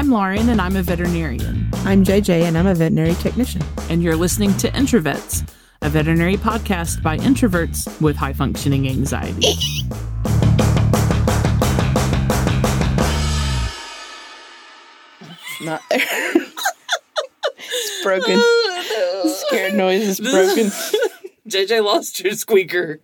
I'm Lauren, and I'm a veterinarian. I'm JJ, and I'm a veterinary technician. And you're listening to Introverts, a veterinary podcast by introverts with high functioning anxiety. Not there. it's broken. Oh, no. Scared noise is broken. JJ lost her squeaker.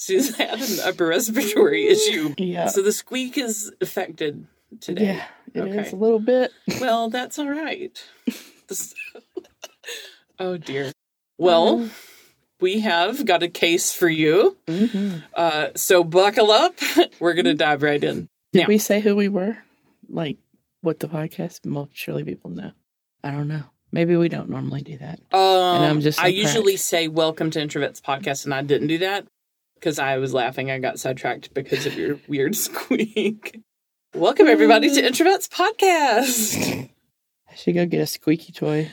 She's had an upper respiratory issue. Yeah. So the squeak is affected today. Yeah, it okay. is a little bit. Well, that's all right. oh dear. Well, mm-hmm. we have got a case for you. Mm-hmm. Uh, so buckle up. We're going to dive right in. Did now, we say who we were? Like what the podcast? Well, surely people know. I don't know. Maybe we don't normally do that. Um, and I'm just. I usually say "Welcome to Introverts Podcast," and I didn't do that because I was laughing. I got sidetracked because of your weird squeak. Welcome everybody to mm. Introverts Podcast. I should go get a squeaky toy.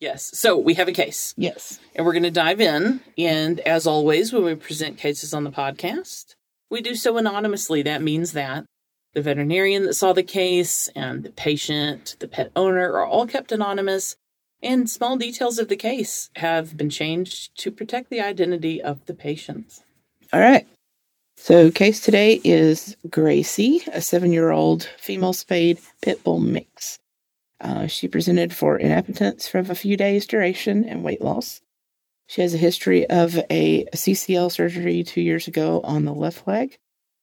Yes. So we have a case. Yes. And we're going to dive in. And as always, when we present cases on the podcast, we do so anonymously. That means that the veterinarian that saw the case and the patient, the pet owner are all kept anonymous, and small details of the case have been changed to protect the identity of the patient. All right. So, case today is Gracie, a seven year old female spayed pit bull mix. Uh, she presented for inappetence for a few days' duration and weight loss. She has a history of a CCL surgery two years ago on the left leg.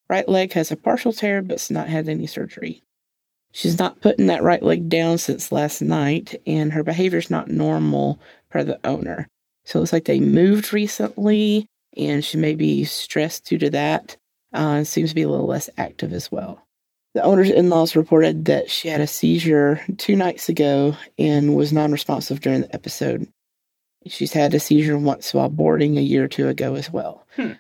Right leg has a partial tear, but's not had any surgery. She's not putting that right leg down since last night, and her behavior's not normal per the owner. So it looks like they moved recently and she may be stressed due to that. Uh, seems to be a little less active as well. The owner's in laws reported that she had a seizure two nights ago and was non responsive during the episode. She's had a seizure once while boarding a year or two ago as well. Hmm.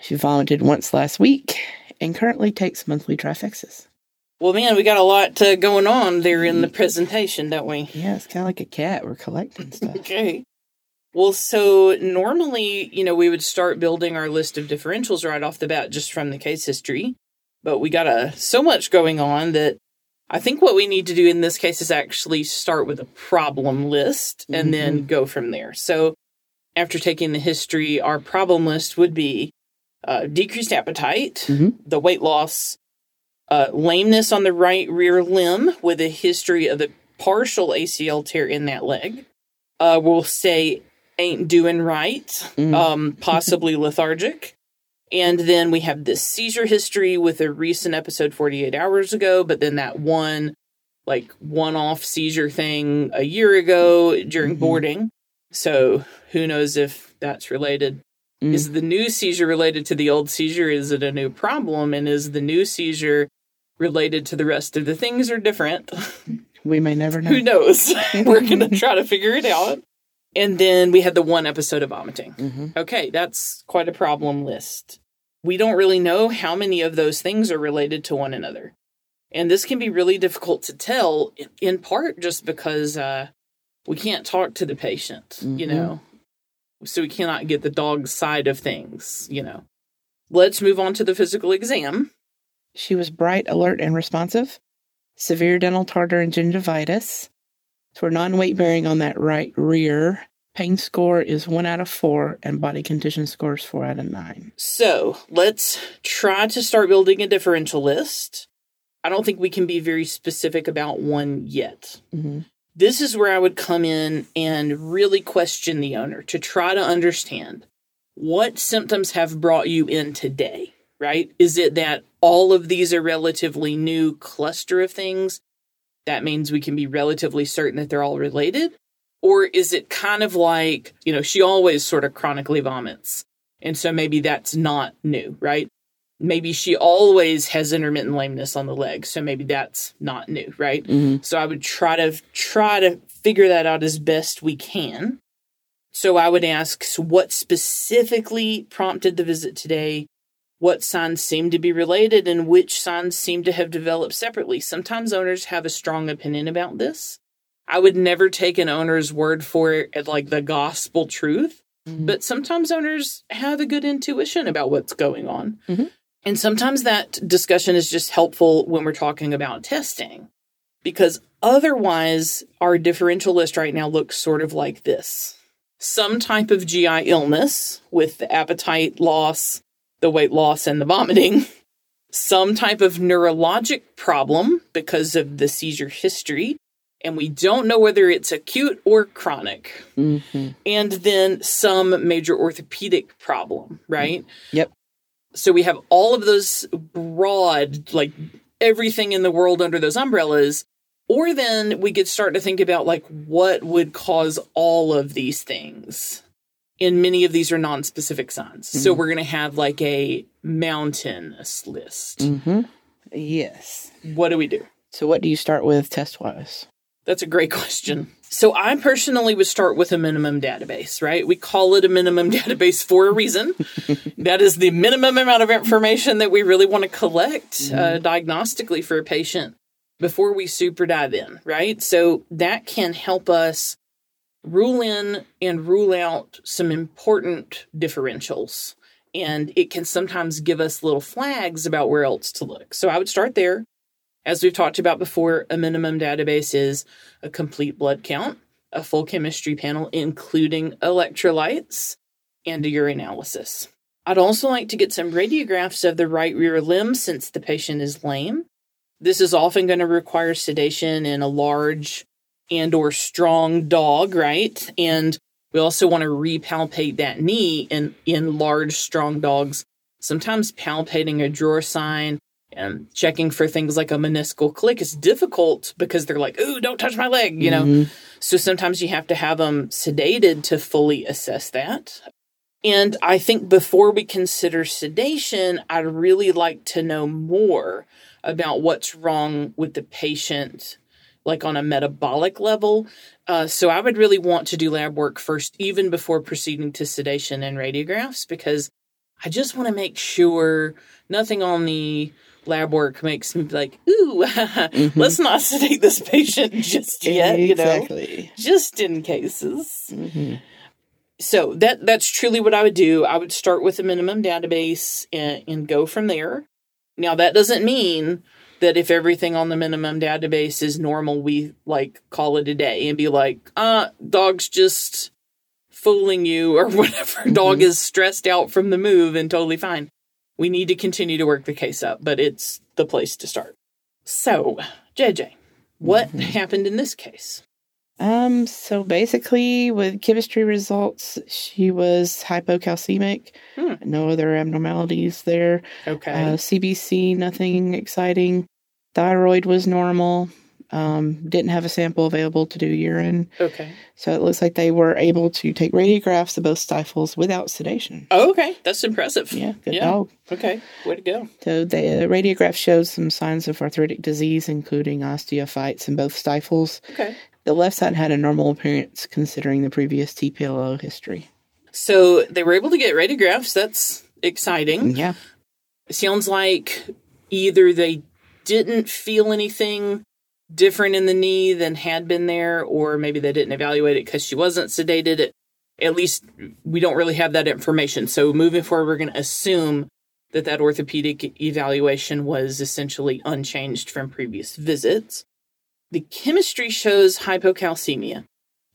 She vomited once last week and currently takes monthly Trifexis. Well, man, we got a lot uh, going on there in the presentation, don't we? Yeah, it's kind of like a cat. We're collecting stuff. okay. Well, so normally, you know, we would start building our list of differentials right off the bat just from the case history. But we got a, so much going on that I think what we need to do in this case is actually start with a problem list and mm-hmm. then go from there. So after taking the history, our problem list would be uh, decreased appetite, mm-hmm. the weight loss, uh, lameness on the right rear limb with a history of a partial ACL tear in that leg. Uh, we'll say ain't doing right, mm. um, possibly lethargic. And then we have this seizure history with a recent episode 48 hours ago, but then that one, like, one off seizure thing a year ago during mm-hmm. boarding. So who knows if that's related. Mm. Is the new seizure related to the old seizure? Is it a new problem? And is the new seizure related to the rest of the things or different? We may never know. Who knows? We're going to try to figure it out. And then we had the one episode of vomiting. Mm-hmm. Okay, that's quite a problem list. We don't really know how many of those things are related to one another. And this can be really difficult to tell, in part just because uh, we can't talk to the patient, mm-hmm. you know, so we cannot get the dog's side of things, you know. Let's move on to the physical exam. She was bright, alert, and responsive. Severe dental tartar and gingivitis. For non weight bearing on that right rear, pain score is one out of four, and body condition score is four out of nine. So let's try to start building a differential list. I don't think we can be very specific about one yet. Mm-hmm. This is where I would come in and really question the owner to try to understand what symptoms have brought you in today, right? Is it that all of these are relatively new cluster of things? that means we can be relatively certain that they're all related? Or is it kind of like, you know, she always sort of chronically vomits. And so maybe that's not new, right? Maybe she always has intermittent lameness on the leg. So maybe that's not new, right? Mm-hmm. So I would try to try to figure that out as best we can. So I would ask, so what specifically prompted the visit today? what signs seem to be related and which signs seem to have developed separately. Sometimes owners have a strong opinion about this. I would never take an owner's word for it like the gospel truth, mm-hmm. but sometimes owners have a good intuition about what's going on. Mm-hmm. And sometimes that discussion is just helpful when we're talking about testing because otherwise our differential list right now looks sort of like this. Some type of GI illness with the appetite loss, the weight loss, and the vomiting. Some type of neurologic problem because of the seizure history. And we don't know whether it's acute or chronic. Mm-hmm. And then some major orthopedic problem, right? Yep. So we have all of those broad, like everything in the world under those umbrellas. Or then we could start to think about like what would cause all of these things. And many of these are non-specific signs. So we're going to have like a mountainous list. Mm-hmm. Yes. What do we do? So, what do you start with test wise? That's a great question. So I personally would start with a minimum database, right? We call it a minimum database for a reason. that is the minimum amount of information that we really want to collect uh, diagnostically for a patient before we super dive in, right? So that can help us rule in and rule out some important differentials. And it can sometimes give us little flags about where else to look. So I would start there. As we've talked about before, a minimum database is a complete blood count, a full chemistry panel, including electrolytes, and a urinalysis. I'd also like to get some radiographs of the right rear limb since the patient is lame. This is often going to require sedation in a large and or strong dog, right? And we also want to repalpate that knee in, in large, strong dogs. Sometimes palpating a drawer sign and checking for things like a meniscal click is difficult because they're like, ooh, don't touch my leg, you know? So sometimes you have to have them sedated to fully assess that. And I think before we consider sedation, I'd really like to know more about what's wrong with the patient, like on a metabolic level. Uh, so I would really want to do lab work first, even before proceeding to sedation and radiographs, because I just want to make sure nothing on the lab work makes me like, ooh, let's not sedate this patient just yet, you know, just in cases. hmm So that that's truly what I would do. I would start with a minimum database and, and go from there. Now that doesn't mean that if everything on the minimum database is normal, we like call it a day and be like, uh, dog's just fooling you or whatever. Dog is stressed out from the move and totally fine. We need to continue to work the case up, but it's the place to start. So, JJ, what happened in this case? Um, so basically, with chemistry results, she was hypocalcemic. Hmm. No other abnormalities there. Okay. Uh, CBC, nothing exciting. Thyroid was normal. Um, didn't have a sample available to do urine. okay. So it looks like they were able to take radiographs of both stifles without sedation. Oh, okay. That's impressive. Yeah, good Yeah. dog. Okay. Way to go. So the radiograph shows some signs of arthritic disease, including osteophytes in both stifles. Okay. The left side had a normal appearance considering the previous TPLO history. So they were able to get radiographs. That's exciting. Yeah. It sounds like either they didn't feel anything different in the knee than had been there, or maybe they didn't evaluate it because she wasn't sedated. At, at least we don't really have that information. So moving forward, we're going to assume that that orthopedic evaluation was essentially unchanged from previous visits. The chemistry shows hypocalcemia.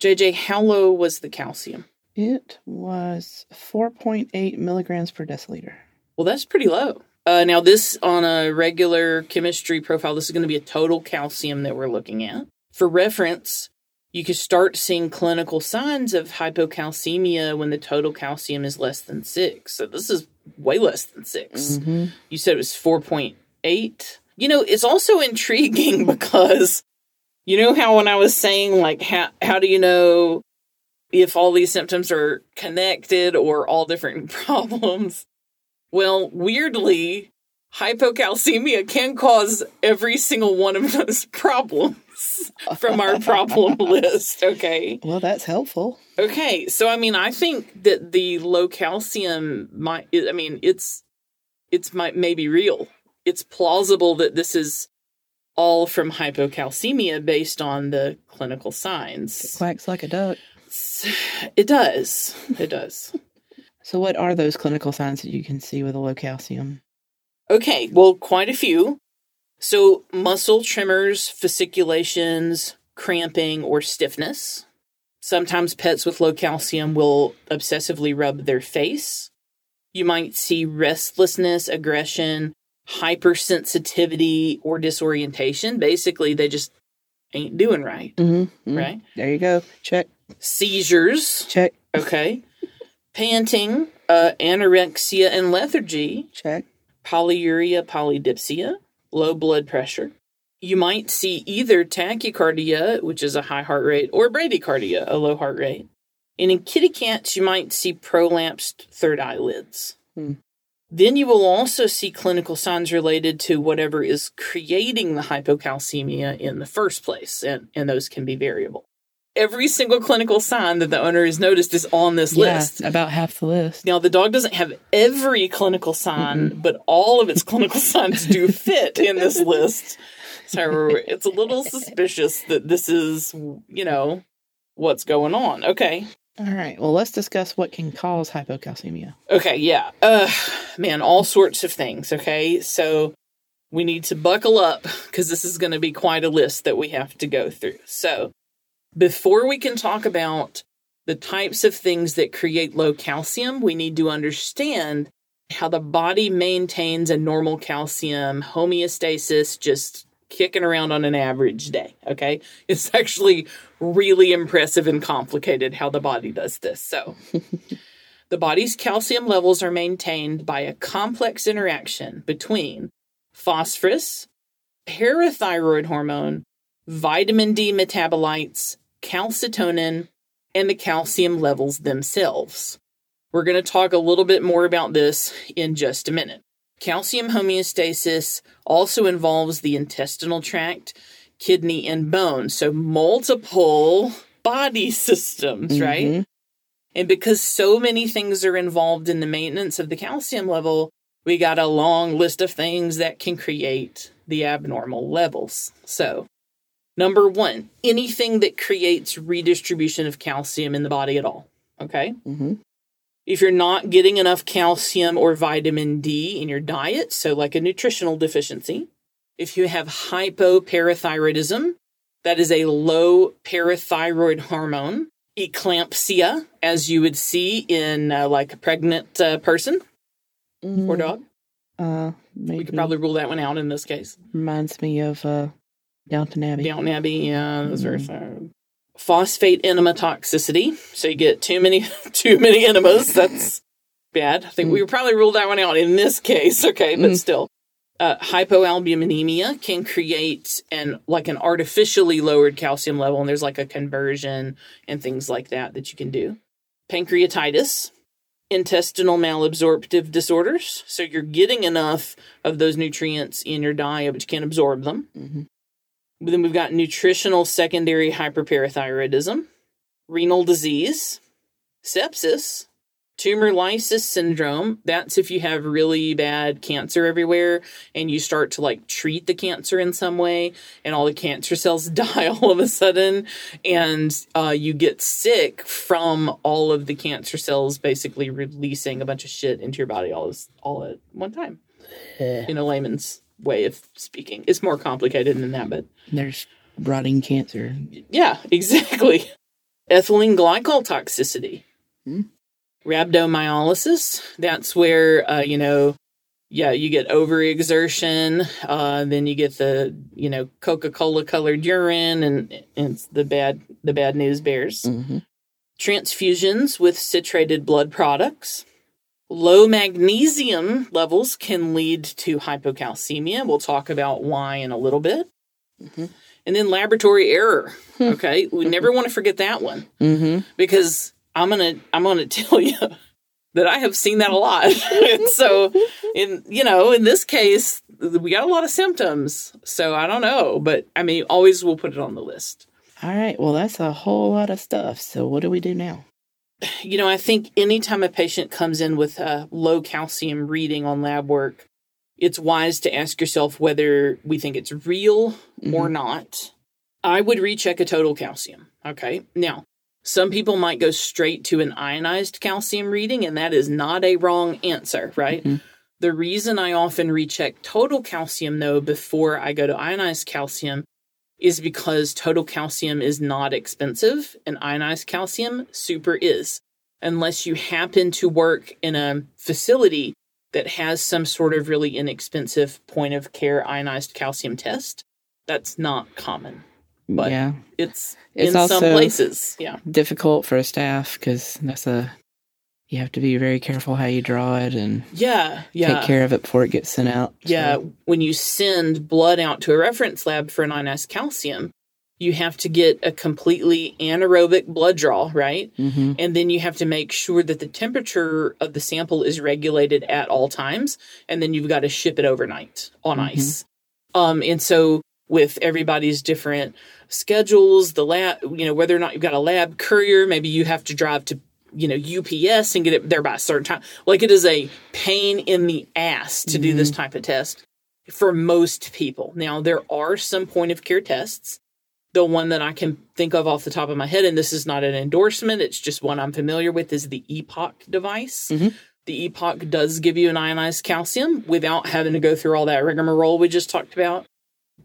JJ, how low was the calcium? It was 4.8 milligrams per deciliter. Well, that's pretty low. Uh, now, this on a regular chemistry profile, this is going to be a total calcium that we're looking at. For reference, you could start seeing clinical signs of hypocalcemia when the total calcium is less than six. So this is way less than 6 hmm You said it was 4.8. You know, it's also intriguing because you know how when I was saying, like, how, how do you know if all these symptoms are connected or all different problems? Well, weirdly, hypocalcemia can cause every single one of those problems from our problem list, okay? Well, that's helpful. Okay, so I mean, I think that the low calcium might. I mean, it's it's might maybe real. It's plausible that this is all from hypocalcemia based on the clinical signs. Quacks like a duck. It does. It does. So, what are those clinical signs that you can see with a low calcium? Okay, well, quite a few. So, muscle tremors, fasciculations, cramping, or stiffness. Sometimes pets with low calcium will obsessively rub their face. You might see restlessness, aggression, hypersensitivity, or disorientation. Basically, they just ain't doing right, Mm-hmm. right? There you go. Check. Seizures, Check. okay. Panting, uh, anorexia and lethargy, Check. polyuria, polydipsia, low blood pressure. You might see either tachycardia, which is a high heart rate, or bradycardia, a low heart rate. And in kitty cats, you might see prolapsed third eyelids. Hmm. Then you will also see clinical signs related to whatever is creating the hypocalcemia in the first place, and, and those can be variable. Every single clinical sign that the owner has noticed is on this Yeah, list. about half the list. Now, the dog doesn't have every clinical sign, but all of its clinical signs do fit in this list. So it's a little suspicious that this is, you know, what's going on. Okay. All right. Well, let's discuss what can cause hypocalcemia. Okay. Yeah. Uh, man, all sorts of things. Okay. So we need to buckle up because this is going to be quite a list that we have to go through. So before we can talk about the types of things that create low calcium, we need to understand how the body maintains a normal calcium homeostasis just kicking around on an average day. Okay. It's actually really impressive and complicated how the body does this. So, the body's calcium levels are maintained by a complex interaction between phosphorus, parathyroid hormone, vitamin D metabolites, calcitonin, and the calcium levels themselves. We're going to talk a little bit more about this in just a minute. Calcium homeostasis also involves the intestinal tract, kidney, and bone. So, multiple body systems, right? Mhm. And because so many things are involved in the maintenance of the calcium level, we got a long list of things that can create the abnormal levels. So, number one, anything that creates redistribution of calcium in the body at all. Okay. Mhm. If you're not getting enough calcium or vitamin D in your diet, so like a nutritional deficiency, if you have hypoparathyroidism, that is a low parathyroid hormone, eclampsia, as you would see in uh, like a pregnant uh, person or Mhm. dog. Uh, maybe We could probably rule that one out in this case. reminds me of uh, Downton Abbey. Downton Abbey, yeah, those are so. Phosphate enema toxicity. So you get too many too many enemas. That's bad. I think we probably rule that one out in this case. Okay, but Mm. still. Uh, hypoalbuminemia can create an like an artificially lowered calcium level, and there's like a conversion and things like that that you can do. Pancreatitis, intestinal malabsorptive disorders. So you're getting enough of those nutrients in your diet, but you can't absorb them. Then we've got nutritional secondary hyperparathyroidism, renal disease, sepsis, tumor lysis syndrome. That's if you have really bad cancer everywhere and you start to like treat the cancer in some way and all the cancer cells die all of a sudden and uh, you get sick from all of the cancer cells basically releasing a bunch of shit into your body all, all at one time. Eh, in a layman's way of speaking. It's more complicated than that, but There's rotting cancer. yeah, exactly. Ethylene glycol toxicity. Hmm. Rhabdomyolysis. That's where, uh, you know, yeah, you get overexertion. Uh, then you get the, you know, Coca Cola colored urine, and, and it's the bad, the bad news bears. hmm Transfusions with citrated blood products. Low magnesium levels can lead to hypocalcemia. We'll talk about why in a little bit. Mhm. And then laboratory error. Okay, we never want to forget that one hmm because I'm gonna I'm gonna tell you that I have seen that a lot. and so, in you know, in this case, we got a lot of symptoms. So I don't know, but I mean, always we'll put it on the list. All right. Well, that's a whole lot of stuff. So, what do we do now? You know, I think anytime a patient comes in with a low calcium reading on lab work, it's wise to ask yourself whether we think it's real or not. I would recheck a total calcium. Okay. Now, some people might go straight to an ionized calcium reading, and that is not a wrong answer, right? Mhm. The reason I often recheck total calcium, though, before I go to ionized calcium is because total calcium is not expensive and ionized calcium super is. Unless you happen to work in a facility that has some sort of really inexpensive point of care ionized calcium test, that's not common. But yeah. it's, It's in some also- places. Yeah. Difficult for a staff because that's a, you have to be very careful how you draw it and Yeah. Yeah. take care of it before it gets sent out. Yeah, So, when you send blood out to a reference lab for an ionized calcium, you have to get a completely anaerobic blood draw, right? mhm. And then you have to make sure that the temperature of the sample is regulated at all times, and then you've got to ship it overnight on Mhm. ice. Um, and so with everybody's different schedules, the lab, you know, whether or not you've got a lab courier, maybe you have to drive to you know UPS and get it there by a certain time. Like it is a pain in the ass to do this type of test for most people. Now there are some point of care tests. The one that I can think of off the top of my head, and this is not an endorsement, it's just one I'm familiar with, is the Epoc device. Mhm. The Epoc does give you an ionized calcium without having to go through all that rigmarole we just talked about.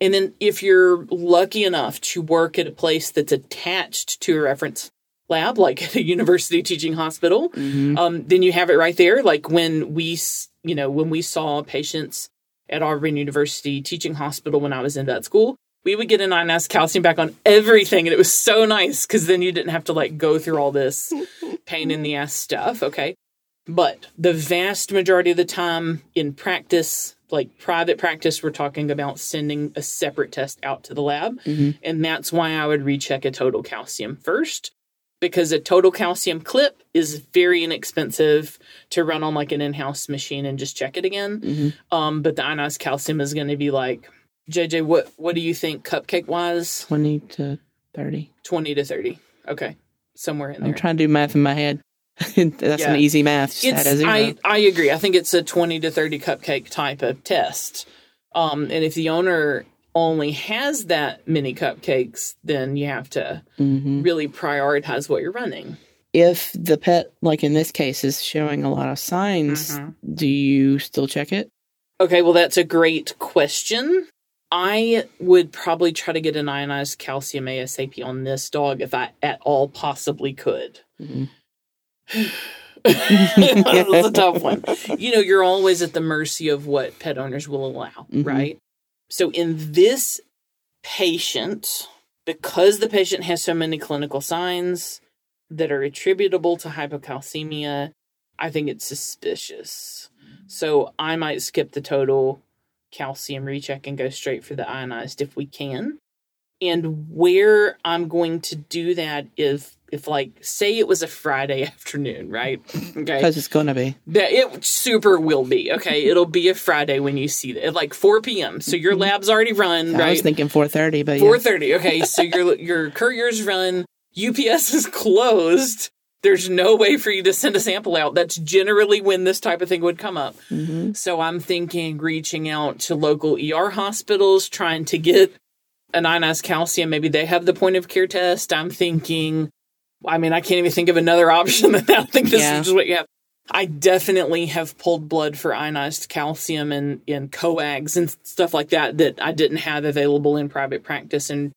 And then if you're lucky enough to work at a place that's attached to a reference lab, like at a university teaching hospital, Mhm. um, then you have it right there. Like when we, you know, when we saw patients at Auburn University Teaching Hospital when I was in vet school, we would get an ionized calcium back on everything, and it was so nice because then you didn't have to like go through all this pain in the ass stuff. Okay, but the vast majority of the time in practice, like private practice, we're talking about sending a separate test out to the lab, Mhm. and that's why I would recheck a total calcium first because a total calcium clip is very inexpensive to run on like an in-house machine and just check it again. Mhm. Um, but the ionized calcium is going to be like, JJ, what what do you think cupcake wise? 20 to 30. Twenty to thirty. Okay, somewhere in there. I'm trying to do math in my head. That's Yeah. an easy math. Just add a It's. I I agree. I think it's a twenty to thirty cupcake type of test. Um, and if the owner only has that many cupcakes, then you have to Mhm. really prioritize what you're running. If the pet, like in this case, is showing a lot of signs, Mhm. do you still check it? Okay, well, that's a great question. I would probably try to get an ionized calcium ASAP on this dog if I at all possibly could. Mhm. That's a tough one. You know, you're always at the mercy of what pet owners will allow, Mhm. right? So, in this patient, because the patient has so many clinical signs that are attributable to hypocalcemia, I think it's suspicious. So, I might skip the total calcium recheck and go straight for the ionized if we can. And where I'm going to do that is if like say it was a Friday afternoon, right? Okay. Because it's going to be. That it super will be. Okay. It'll be a Friday when you see that like 4 p.m. So your lab's already run, Mm-hmm. I was thinking 4.30, but yeah. 4:30. Okay. So your your courier's run, UPS is closed. There's no way for you to send a sample out. That's generally when this type of thing would come up. Mhm. So I'm thinking reaching out to local ER hospitals, trying to get an ionized calcium. Maybe they have the point of care test. I'm thinking, I mean, I can't even think of another option that. I think this Yeah. is what you have. I definitely have pulled blood for ionized calcium and, and coags and stuff like that that I didn't have available in private practice and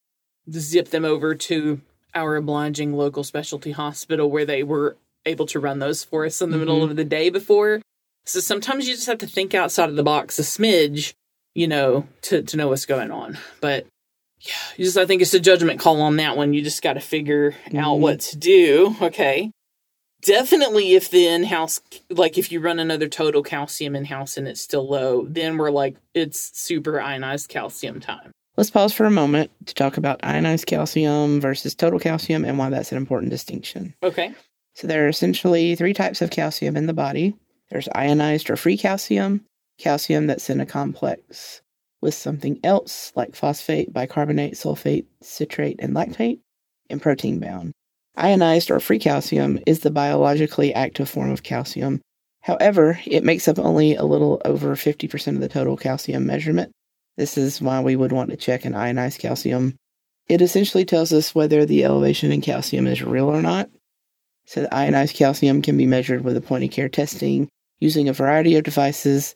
zip them over to our obliging local specialty hospital where they were able to run those for us in the middle mm-hmm. of the day before. So sometimes you just have to think outside of the box a smidge, you know, to, to know what's going on. But yeah, you just I think it's a judgment call on that one. You just got to figure out Mhm. what to do. Okay. Definitely if the in-house like if you run another total calcium in-house and it's still low, then we're like it's super ionized calcium time. Let's pause for a moment to talk about ionized calcium versus total calcium and why that's an important distinction. Okay. So there are essentially three types of calcium in the body. There's ionized or free calcium, calcium that's in a complex with something else like phosphate, bicarbonate, sulfate, citrate, and lactate, and protein bound. Ionized or free calcium is the biologically active form of calcium. However, it makes up only a little over 50% of the total calcium measurement. This is why we would want to check an ionized calcium. It essentially tells us whether the elevation in calcium is real or not. So the ionized calcium can be measured with a point of care testing using a variety of devices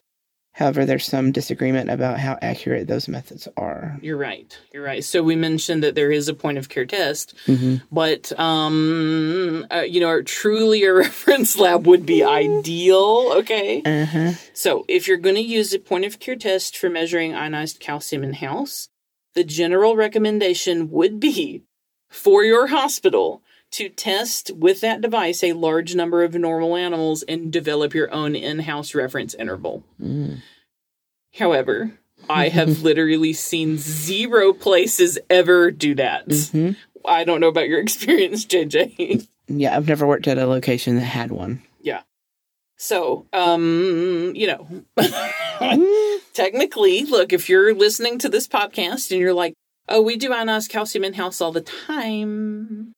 However, there's some disagreement about how accurate those methods are. You're right. You're right. So we mentioned that there is a point of care test, Mm-hmm. but um, uh, you know, truly a reference lab would be ideal. Okay. Uh huh. So if you're going to use a point of care test for measuring ionized calcium in house, the general recommendation would be for your hospital to test with that device a large number of normal animals and develop your own in-house reference interval. Mm. However, I have literally seen zero places ever do that. hmm I don't know about your experience, JJ. Yeah, I've never worked at a location that had one. Yeah. So, um, you know, technically, look, if you're listening to this podcast and you're like, oh, we do ionized calcium in house all the time,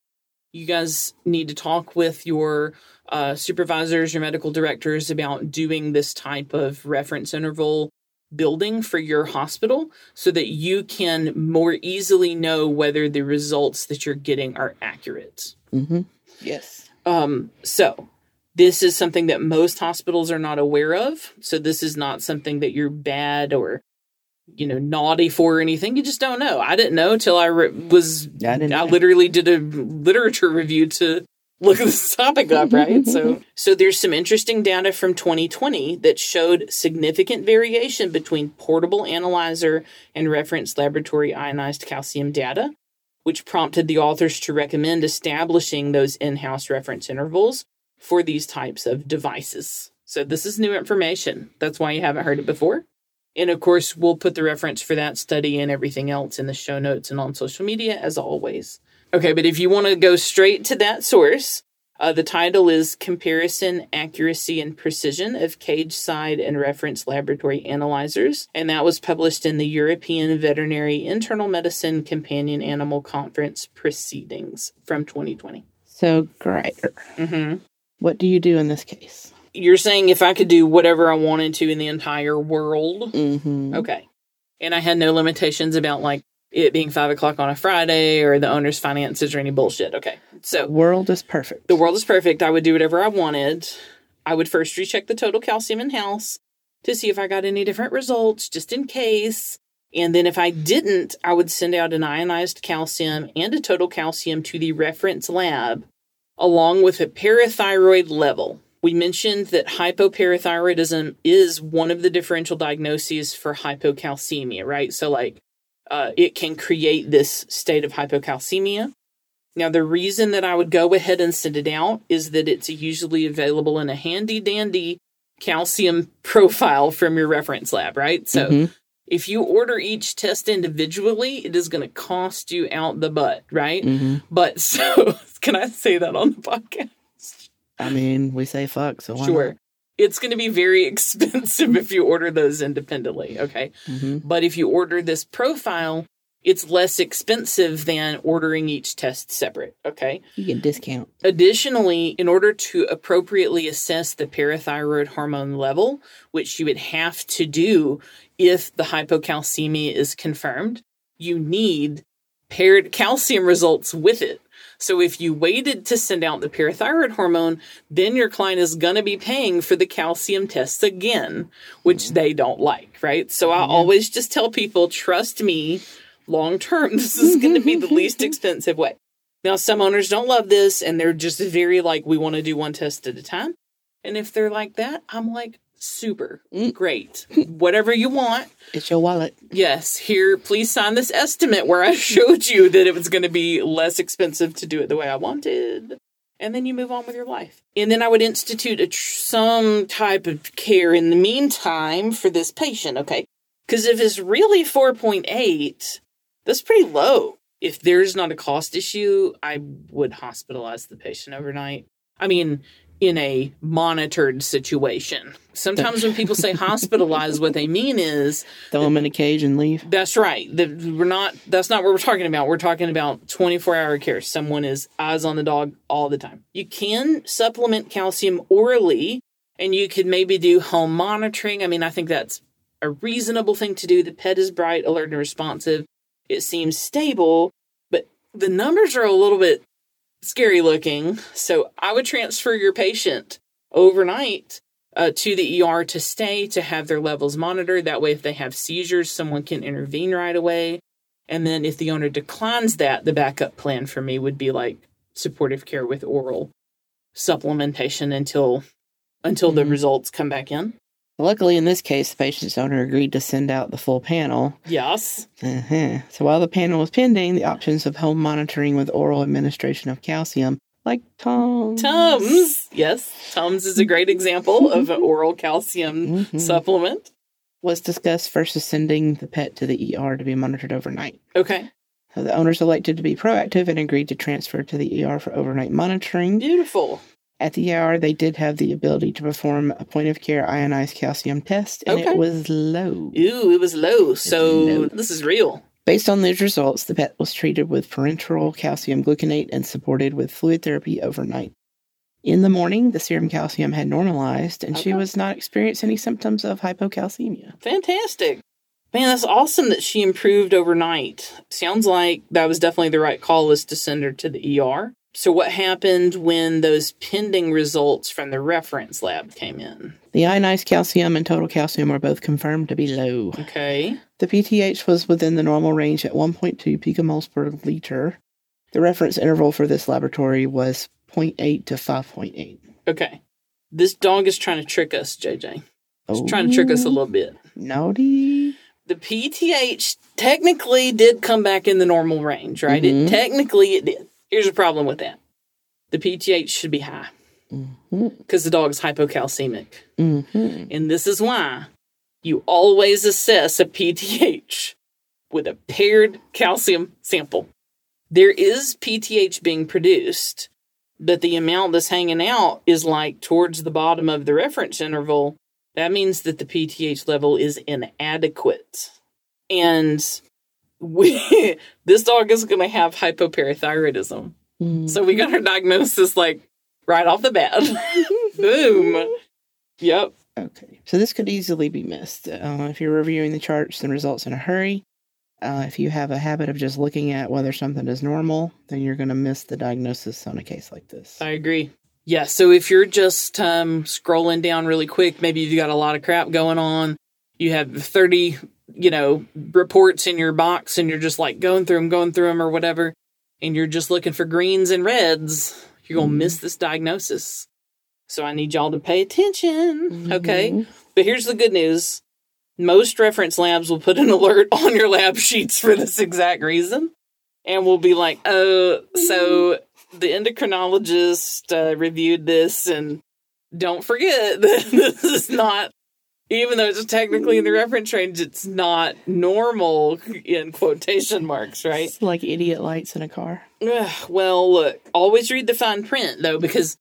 you guys need to talk with your uh, supervisors, your medical directors about doing this type of reference interval building for your hospital so that you can more easily know whether the results that you're getting are accurate. Mm-hmm. Yes. Um, so this is something that most hospitals are not aware of. So this is not something that you're bad or you know naughty for anything. You just don't know. I didn't know until I re- was. I didn't I know. literally did a literature review to look this topic up, right? so so there's some interesting data from 2020 that showed significant variation between portable analyzer and reference laboratory ionized calcium data which prompted the authors to recommend establishing those in house reference intervals for these types of devices. So, this is new information. That's why you haven't heard it before. And of course, we'll put the reference for that study and everything else in the show notes and on social media as always. Okay, but if you want to go straight to that source, uh, the title is Comparison, Accuracy, and Precision of Cage Side and Reference Laboratory Analyzers. And that was published in the European Veterinary Internal Medicine Companion Animal Conference Proceedings from 2020. So, Greider, hmm what do you do in this case? You're saying if I could do whatever I wanted to in the entire world? Mm-hmm. Okay. And I had no limitations about like it being five o'clock on a Friday or the owner's finances or any bullshit. Okay. So World is perfect. the world is perfect. I would do whatever I wanted. I would first recheck the total calcium in house to see if I got any different results, just in case. And then if I didn't, I would send out an ionized calcium and a total calcium to the reference lab, along with a parathyroid level. We mentioned that hypoparathyroidism is one of the differential diagnoses for hypocalcemia, right? So, like, uh, it can create this state of hypocalcemia. Now, the reason that I would go ahead and send it out is that it's usually available in a handy dandy calcium profile from your reference lab, right? So, Mhm. if you order each test individually, it is going to cost you out the butt, right? Mhm. But so, can I say that on the podcast? I mean, we say fuck, so why Sure. It's going to be very expensive if you order those independently, okay? hmm But if you order this profile, it's less expensive than ordering each test separate, okay? You get discount. Additionally, in order to appropriately assess the parathyroid hormone level, which you would have to do if the hypocalcemia is confirmed, you need paired calcium results with it. So if you waited to send out the parathyroid hormone, then your client is going to be paying for the calcium tests again, which mm-hmm. they don't like, right? So I mm-hmm. always just tell people, trust me, long term, this is going to be the least expensive way. Now, some owners don't love this and they're just very like, we want to do one test at a time. And if they're like that, I'm like, super, Mm. great, whatever you want. It's your wallet. Yes, here, please sign this estimate where I showed you that it was going to be less expensive to do it the way I wanted. And then you move on with your life. And then I would institute a tr- some type of care in the meantime for this patient, okay? Because if it's really 4.8, that's pretty low. If there's not a cost issue, I would hospitalize the patient overnight. I mean, in a monitored situation. Sometimes when people say hospitalize, what they mean is Throw them in a cage and leave. that's right. The, we're not. That's not what we're talking about. We're talking about 24 hour care. Someone is eyes on the dog all the time. You can supplement calcium orally, and you could maybe do home monitoring. I mean, I think that's a reasonable thing to do. The pet is bright, alert, and responsive. It seems stable, but the numbers are a little bit scary looking. So I would transfer your patient overnight uh, to the ER to stay to have their levels monitored. That way, if they have seizures, someone can intervene right away. And then if the owner declines that, the backup plan for me would be like supportive care with oral supplementation until until the Mhm. results come back in. Luckily, in this case, the patient's owner agreed to send out the full panel. Yes. Uh-huh. So while the panel was pending, the options of home monitoring with oral administration of calcium, like Tums. Tums. Yes. Tums is a great example of an oral calcium Mhm. supplement. was discussed versus sending the pet to the ER to be monitored overnight. Okay. So the owners elected to be proactive and agreed to transfer to the ER for overnight monitoring. Beautiful. At the ER, they did have the ability to perform a point of care ionized calcium test, and Okay. it was low. Ooh, it was low. So low. this is real. Based on those results, the pet was treated with parenteral calcium gluconate and supported with fluid therapy overnight. In the morning, the serum calcium had normalized, and she was not experiencing any symptoms of hypocalcemia. Fantastic. Man, that's awesome that she improved overnight. Sounds like that was definitely the right call was to send her to the ER. So what happened when those pending results from the reference lab came in? The ionized calcium and total calcium were both confirmed to be low. Okay. The PTH was within the normal range at 1.2 picomoles per liter. The reference interval for this laboratory was 0.8 to 5.8. Okay. This dog is trying to trick us, JJ. It's trying to trick us a little bit. Naughty. The PTH technically did come back in the normal range, right? Mhm. It technically it did. Here's a problem with that. The PTH should be high because the dog's hypocalcemic. Mhm. And this is why you always assess a PTH with a paired calcium sample. There is PTH being produced, but the amount that's hanging out is like towards the bottom of the reference interval. That means that the PTH level is inadequate. And we, this dog is going to have hypoparathyroidism. Mhm. So we got our diagnosis like right off the bat. Boom. Yep. Okay. So this could easily be missed uh, if you're reviewing the charts and results in a hurry. Uh, if you have a habit of just looking at whether something is normal, then you're going to miss the diagnosis on a case like this. I agree. Yeah, so if you're just um, scrolling down really quick, maybe you've got a lot of crap going on, you have 30, you know, reports in your box and you're just like going through them, going through them or whatever, and you're just looking for greens and reds, you're going to miss this diagnosis. So I need y'all to pay attention, okay? Mhm. But here's the good news. Most reference labs will put an alert on your lab sheets for this exact reason. And will be like, oh, so the endocrinologist uh, reviewed this, and don't forget that this is not, even though it's technically in the reference range, it's not normal in quotation marks, right? It's like idiot lights in a car. Well, look, always read the fine print, though, because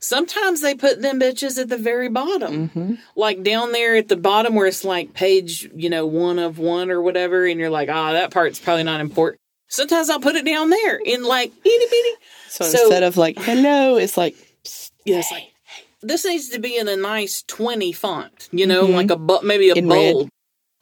sometimes they put them bitches at the very bottom Mm-hmm. like down there at the bottom where it's like page, you know, one of one or whatever, and you're like, ah, that part's probably not important. Sometimes I'll put it down there in like itty bitty. So, So- instead of like hello, it's like Yeah, it's like this needs to be in a nice twenty font, you know, Mhm. like a bu- maybe a In red. bold.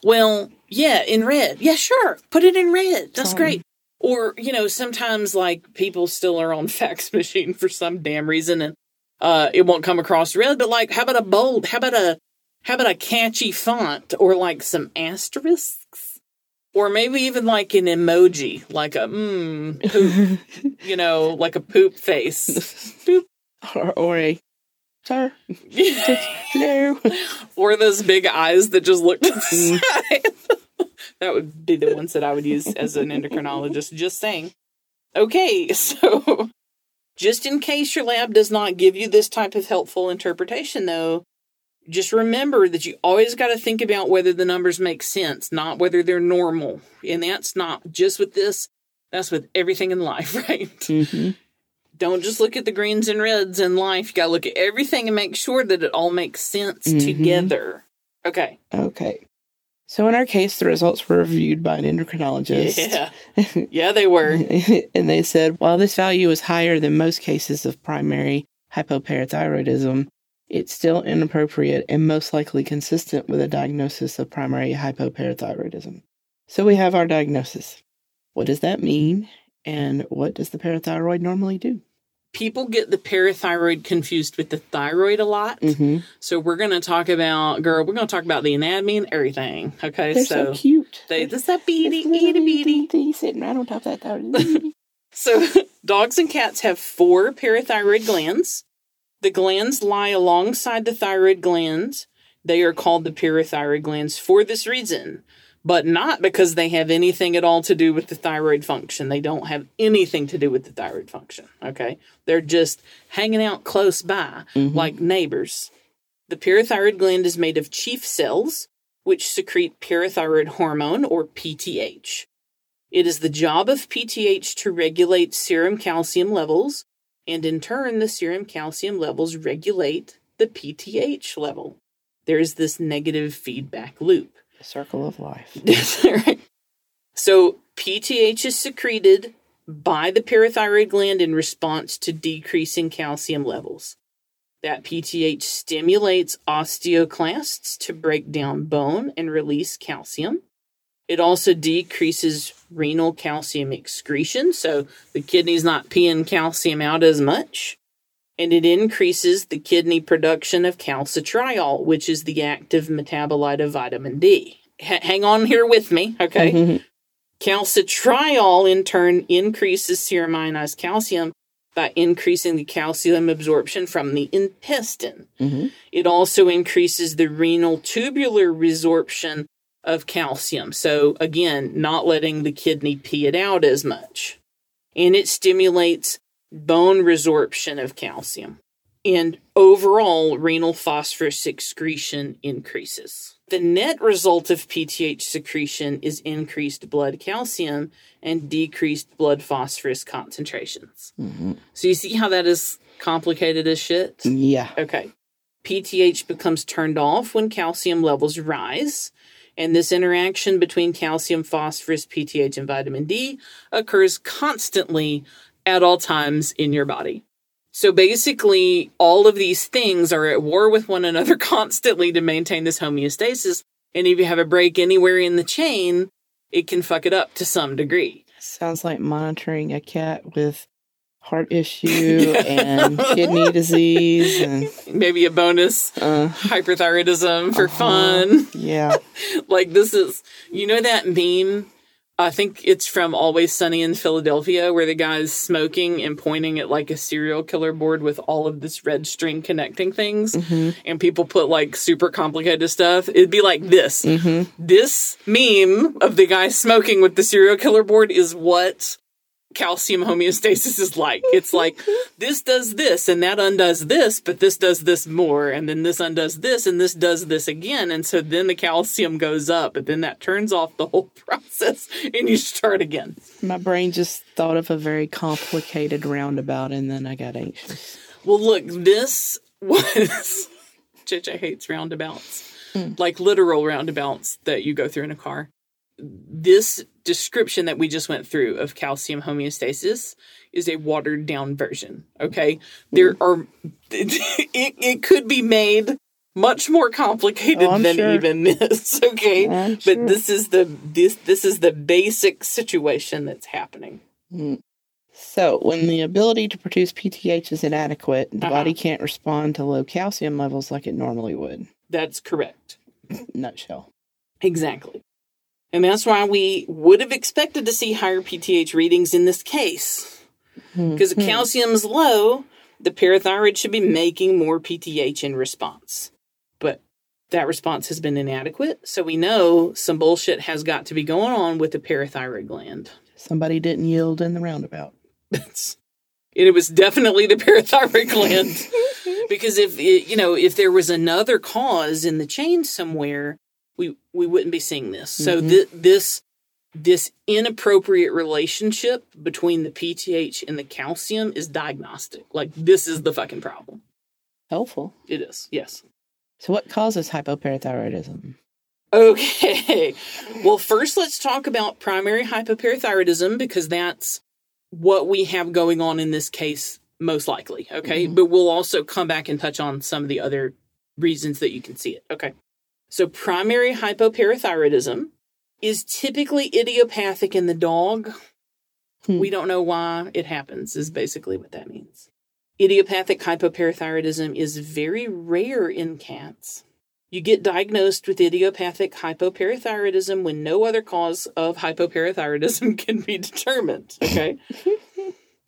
Well, yeah, in red. Yeah, sure, put it in red. That's Fine. great. Or you know, sometimes like people still are on fax machine for some damn reason, and uh, it won't come across red. But like, how about a bold? How about a how about a catchy font or like some asterisks? Or maybe even like an emoji, like a mm, poop, you know, like a poop face. Poop. or, or a sir, hello. or those big eyes that just look to the side. that would be the ones that I would use as an endocrinologist. Just saying. Okay, so just in case your lab does not give you this type of helpful interpretation, though, just remember that you always got to think about whether the numbers make sense, not whether they're normal. And that's not just with this, that's with everything in life, right? hmm Don't just look at the greens and reds in life. You got to look at everything and make sure that it all makes sense Mhm. together. Okay. Okay. So in our case, the results were reviewed by an endocrinologist. Yeah. Yeah, they were. and they said while this value is higher than most cases of primary hypoparathyroidism, it's still inappropriate and most likely consistent with a diagnosis of primary hypoparathyroidism. So we have our diagnosis. What does that mean? And what does the parathyroid normally do? People get the parathyroid confused with the thyroid a lot. Mm-hmm. So we're going to talk about, girl, we're going to talk about the anatomy and everything. Okay. They're so, cute. They, this that beady, itty beady. teeny sitting right on top of that thyroid. So dogs and cats have four parathyroid glands. The glands lie alongside the thyroid glands. They are called the parathyroid glands for this reason, but not because they have anything at all to do with the thyroid function. They don't have anything to do with the thyroid function. Okay. They're just hanging out close by mm-hmm. like neighbors. The parathyroid gland is made of chief cells, which secrete parathyroid hormone or PTH. It is the job of PTH to regulate serum calcium levels, and in turn, the serum calcium levels regulate the PTH level. There is this negative feedback loop. The circle of life. So, PTH is secreted by the parathyroid gland in response to decreasing calcium levels. That PTH stimulates osteoclasts to break down bone and release calcium. It also decreases renal calcium excretion, so the kidney's not peeing calcium out as much. And it increases the kidney production of calcitriol, which is the active metabolite of vitamin D. H- hang on here with me, okay? Mhm. Calcitriol, in turn, increases serum ionized calcium by increasing the calcium absorption from the intestine. Mhm. It also increases the renal tubular resorption of calcium. So, again, not letting the kidney pee it out as much. And it stimulates bone resorption of calcium. And overall, renal phosphorus excretion increases. The net result of PTH secretion is increased blood calcium and decreased blood phosphorus concentrations. Mhm. So, you see how that is complicated as shit? Yeah. Okay. PTH becomes turned off when calcium levels rise, and this interaction between calcium, phosphorus, PTH, and vitamin D occurs constantly at all times in your body. So basically, all of these things are at war with one another constantly to maintain this homeostasis. And if you have a break anywhere in the chain, it can fuck it up to some degree. Sounds like monitoring a cat with heart issue and kidney disease and Maybe a bonus uh, hyperthyroidism for Uh-huh. fun. yeah. like this is you know that meme i think it's from always sunny in philadelphia where the guy is smoking and pointing at like a serial killer board with all of this red string connecting things Mm-hmm. and people put like super complicated stuff it'd be like this Mm-hmm. this meme of the guy smoking with the serial killer board is what calcium homeostasis is like. It's like this does this and that undoes this, but this does this more, and then this undoes this and this does this again. And so then the calcium goes up, but then that turns off the whole process and you start again. My brain just thought of a very complicated roundabout and then I got anxious. Well, look, this was JJ hates roundabouts, mm. like literal roundabouts that you go through in a car. This description that we just went through of calcium homeostasis is a watered down version. Okay, there are it, it could be made much more complicated Oh, than sure. even this. Okay, I'm but sure. this is the this this is the basic situation that's happening. So, when the ability to produce PTH is inadequate, the Uh-huh. body can't respond to low calcium levels like it normally would. That's correct. Nutshell. Exactly. And that's why we would have expected to see higher PTH readings in this case. Hmm. Because hmm. if is low, the parathyroid should be making more PTH in response. But that response has been inadequate, so we know some bullshit has got to be going on with the parathyroid gland. Somebody didn't yield in the roundabout. That's it was definitely the parathyroid gland. because if it, you know, if there was another cause in the chain somewhere, we we wouldn't be seeing this. So Mhm. thi- this this inappropriate relationship between the PTH and the calcium is diagnostic. Like this is the fucking problem. Helpful. It is. Yes. So, what causes hypoparathyroidism? Okay. Well, first let's talk about primary hypoparathyroidism because that's what we have going on in this case most likely, okay? But we'll also come back and touch on some of the other reasons that you can see it. Okay. So primary hypoparathyroidism is typically idiopathic in the dog. Hmm. We don't know why it happens is basically what that means. Idiopathic hypoparathyroidism is very rare in cats. You get diagnosed with idiopathic hypoparathyroidism when no other cause of hypoparathyroidism can be determined. Okay.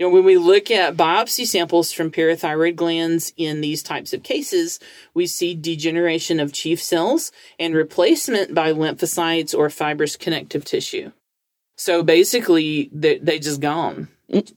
you know, when we look at biopsy samples from parathyroid glands in these types of cases, we see degeneration of chief cells and replacement by lymphocytes or fibrous connective tissue. So basically, they they just gone.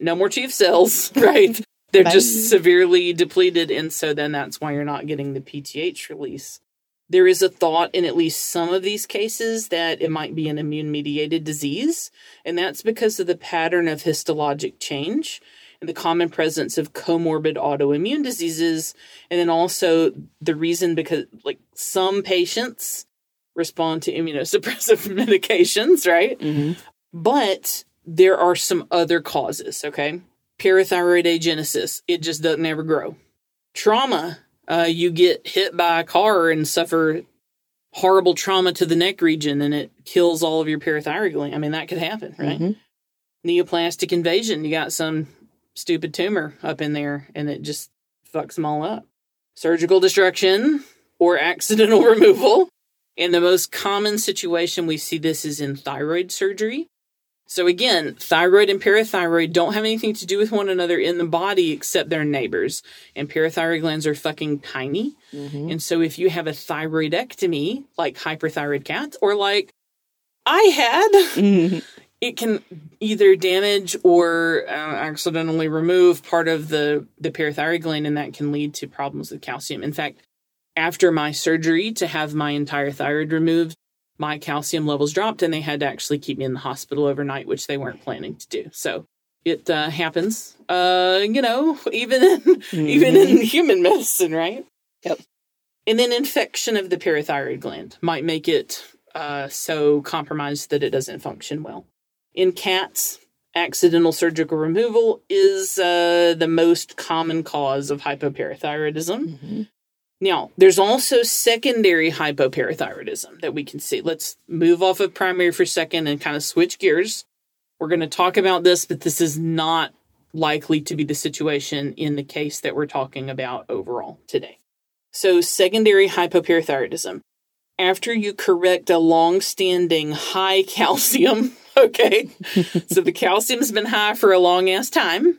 No more chief cells, right? They're just severely depleted, and so then that's why you're not getting the PTH release. There is a thought in at least some of these cases that it might be an immune mediated disease, and that's because of the pattern of histologic change and the common presence of comorbid autoimmune diseases, and then also the reason because, like, some patients respond to immunosuppressive medications, right? Mhm. But there are some other causes, okay? Parathyroid agenesis, it just doesn't ever grow. Trauma, uh, you get hit by a car and suffer horrible trauma to the neck region and it kills all of your parathyroid gland. I mean, that could happen, right? Mhm. Neoplastic invasion, you got some stupid tumor up in there and it just fucks them all up. Surgical destruction or accidental removal. And the most common situation we see this is in thyroid surgery. So again, thyroid and parathyroid don't have anything to do with one another in the body except they're neighbors. And parathyroid glands are fucking tiny. Mhm. And so if you have a thyroidectomy, like hyperthyroid cats, or like I had, Mhm. it can either damage or uh, accidentally remove part of the, the parathyroid gland, and that can lead to problems with calcium. In fact, after my surgery to have my entire thyroid removed, my calcium levels dropped, and they had to actually keep me in the hospital overnight, which they weren't planning to do. So it uh, happens, uh, you know, even in, even in human medicine, right? Yep. And then infection of the parathyroid gland might make it uh, so compromised that it doesn't function well. In cats, accidental surgical removal is uh, the most common cause of hypoparathyroidism. Mhm. Now, there's also secondary hypoparathyroidism that we can see. Let's move off of primary for a second and kind of switch gears. We're going to talk about this, but this is not likely to be the situation in the case that we're talking about overall today. So, secondary hypoparathyroidism. After you correct a long standing high calcium, okay, so the calcium's been high for a long ass time,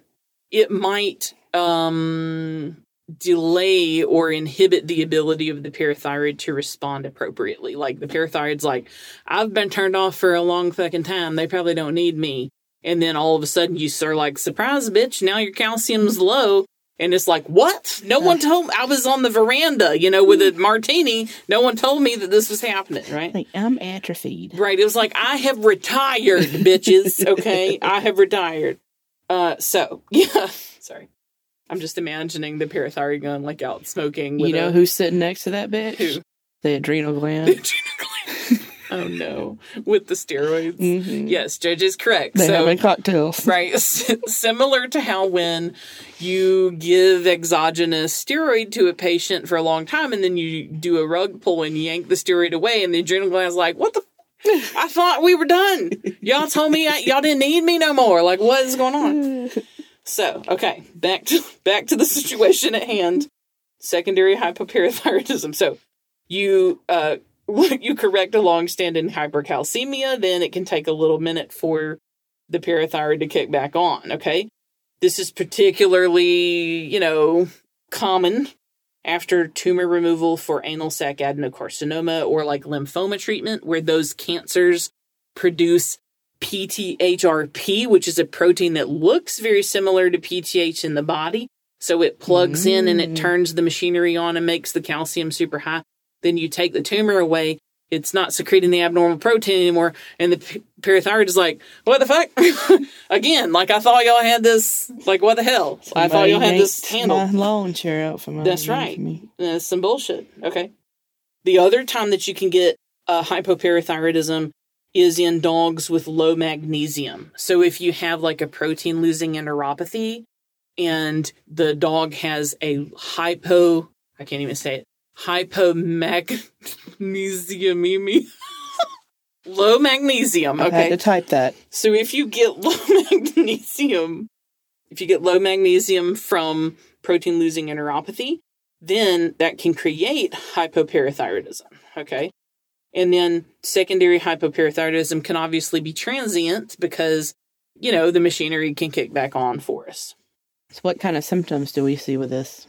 it might um, delay or inhibit the ability of the parathyroid to respond appropriately. Like the parathyroid's like, I've been turned off for a long fucking time. They probably don't need me. And then all of a sudden you start like, surprise, bitch, now your calcium's low. And it's like, what? No one told me. I was on the veranda, you know, with a martini. No one told me that this was happening, right? Like I'm atrophied. Right. It was like, I have retired, bitches. Okay. I have retired. Uh, so yeah. Sorry. I'm just imagining the parathyroid gun like out smoking. You know a, who's sitting next to that bitch? Who? The adrenal the gland. adrenal gland. oh no. With the steroids. Mhm. Yes, JJ is correct. They so having cocktails. right similar to how when you give exogenous steroid to a patient for a long time and then you do a rug pull and yank the steroid away and the adrenal gland's like what the I thought we were done y'all told me I, y'all didn't need me no more like what is going on so okay back to back to the situation at hand secondary hypoparathyroidism so you uh you correct a long-standing hypercalcemia then it can take a little minute for the parathyroid to kick back on, okay? This is particularly, you know, common after tumor removal for anal sac adenocarcinoma or like lymphoma treatment, where those cancers produce PTHRP, which is a protein that looks very similar to PTH in the body. So it plugs in and it Mm. turns the machinery on and makes the calcium super high. Then you take the tumor away, it's not secreting the abnormal protein anymore, and the p- parathyroid is like, what the fuck? Again, like I thought y'all had this, like what the hell? I thought y'all had this Somebody handled. My lawn chair out from That's right. Me. That's some bullshit. Okay. The other time that you can get uh, hypoparathyroidism is in dogs with low magnesium. So if you have like a protein losing enteropathy and the dog has a hypo, I can't even say it, hypomagnesiumemia. low magnesium. I Okay. had to type that. So if you get low magnesium, if you get low magnesium from protein losing enteropathy, then that can create hypoparathyroidism. Okay. And then secondary hypoparathyroidism can obviously be transient because, you know, the machinery can kick back on for us. So, what kind of symptoms do we see with this?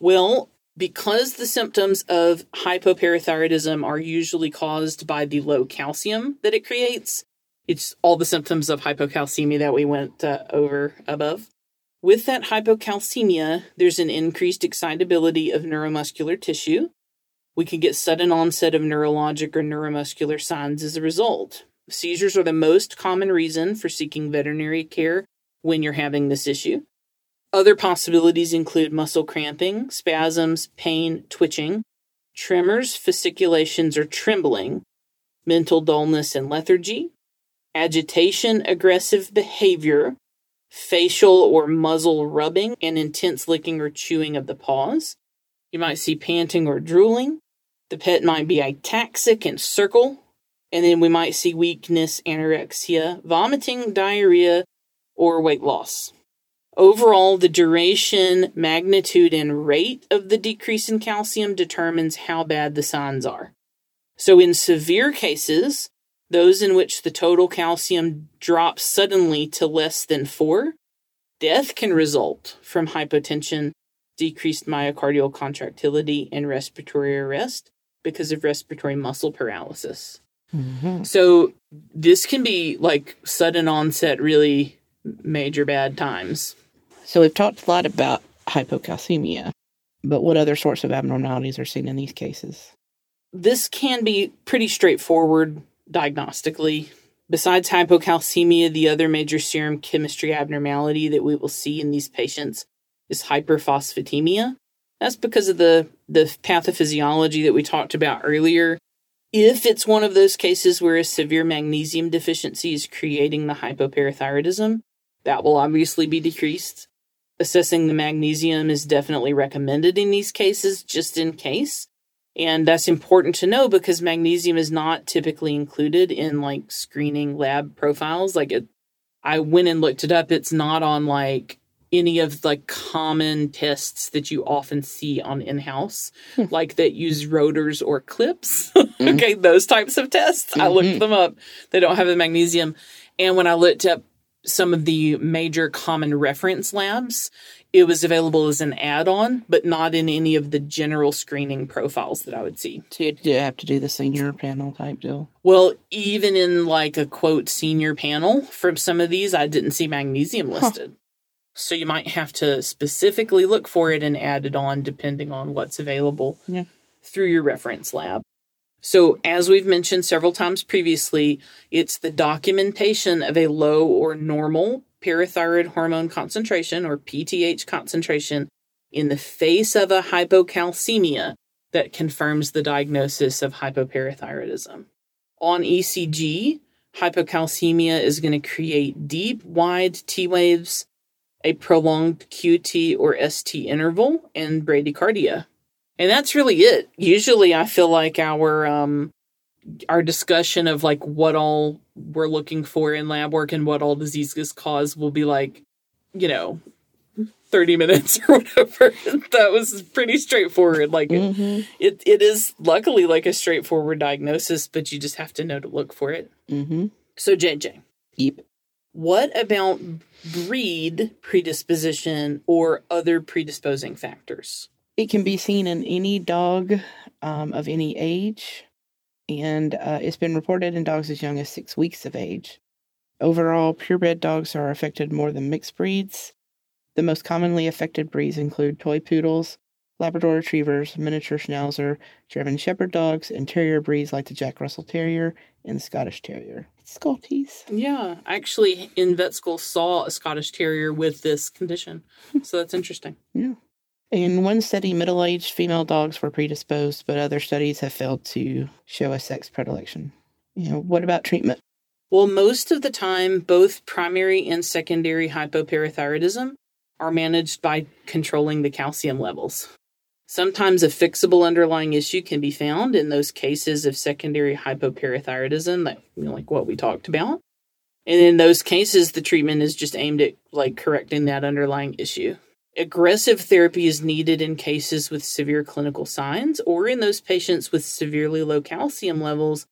Well, because the symptoms of hypoparathyroidism are usually caused by the low calcium that it creates, it's all the symptoms of hypocalcemia that we went uh, over above. With that hypocalcemia, there's an increased excitability of neuromuscular tissue. We can get sudden onset of neurologic or neuromuscular signs as a result. Seizures are the most common reason for seeking veterinary care when you're having this issue. Other possibilities include muscle cramping, spasms, pain, twitching, tremors, fasciculations, or trembling, mental dullness and lethargy, agitation, aggressive behavior, facial or muzzle rubbing, and intense licking or chewing of the paws. You might see panting or drooling. The pet might be ataxic and circle. And then we might see weakness, anorexia, vomiting, diarrhea, or weight loss. Overall, the duration, magnitude, and rate of the decrease in calcium determines how bad the signs are. So, in severe cases, those in which the total calcium drops suddenly to less than 4, death can result from hypotension, decreased myocardial contractility, and respiratory arrest because of respiratory muscle paralysis. Mm-hmm. So, this can be like sudden onset, really major bad times. So, we've talked a lot about hypocalcemia, but what other sorts of abnormalities are seen in these cases? This can be pretty straightforward diagnostically. Besides hypocalcemia, the other major serum chemistry abnormality that we will see in these patients is hyperphosphatemia. That's because of the, the pathophysiology that we talked about earlier. If it's one of those cases where a severe magnesium deficiency is creating the hypoparathyroidism, that will obviously be decreased. Assessing the magnesium is definitely recommended in these cases, just in case. And that's important to know because magnesium is not typically included in like screening lab profiles. Like it, I went and looked it up. It's not on like any of the common tests that you often see on in-house, hmm. like that use rotors or clips. mm-hmm. okay, those types of tests. Mm-hmm. I looked mm-hmm. them up. They don't have the magnesium. And when I looked up some of the major common reference labs, it was available as an add-on, but not in any of the general screening profiles that I would see. So you have to do the senior panel type deal. Well, even in like a quote senior panel from some of these, I didn't see magnesium listed. Huh. So you might have to specifically look for it and add it on depending on what's available yeah. through your reference lab. So, as we've mentioned several times previously, it's the documentation of a low or normal parathyroid hormone concentration or PTH concentration in the face of a hypocalcemia that confirms the diagnosis of hypoparathyroidism. On ECG, hypocalcemia is going to create deep, wide T waves, a prolonged QT or ST interval, and bradycardia. And that's really it. Usually I feel like our um our discussion of like what all we're looking for in lab work and what all diseases cause will be like, you know, 30 minutes or whatever. that was pretty straightforward. Like mm-hmm. it, it is luckily like a straightforward diagnosis, but you just have to know to look for it. Mm-hmm. So JJ. Yep. What about breed predisposition or other predisposing factors? It can be seen in any dog um, of any age, and uh, it's been reported in dogs as young as six weeks of age. Overall, purebred dogs are affected more than mixed breeds. The most commonly affected breeds include toy poodles, Labrador retrievers, miniature schnauzer, German shepherd dogs, and terrier breeds like the Jack Russell Terrier and the Scottish Terrier. Scotties. Yeah, I actually, in vet school, saw a Scottish Terrier with this condition, so that's interesting. Yeah. In one study, middle aged female dogs were predisposed, but other studies have failed to show a sex predilection. You know, what about treatment? Well, most of the time, both primary and secondary hypoparathyroidism are managed by controlling the calcium levels. Sometimes a fixable underlying issue can be found in those cases of secondary hypoparathyroidism, that, you know, like what we talked about. And in those cases, the treatment is just aimed at like correcting that underlying issue. Aggressive therapy is needed in cases with severe clinical signs or in those patients with severely low calcium levels,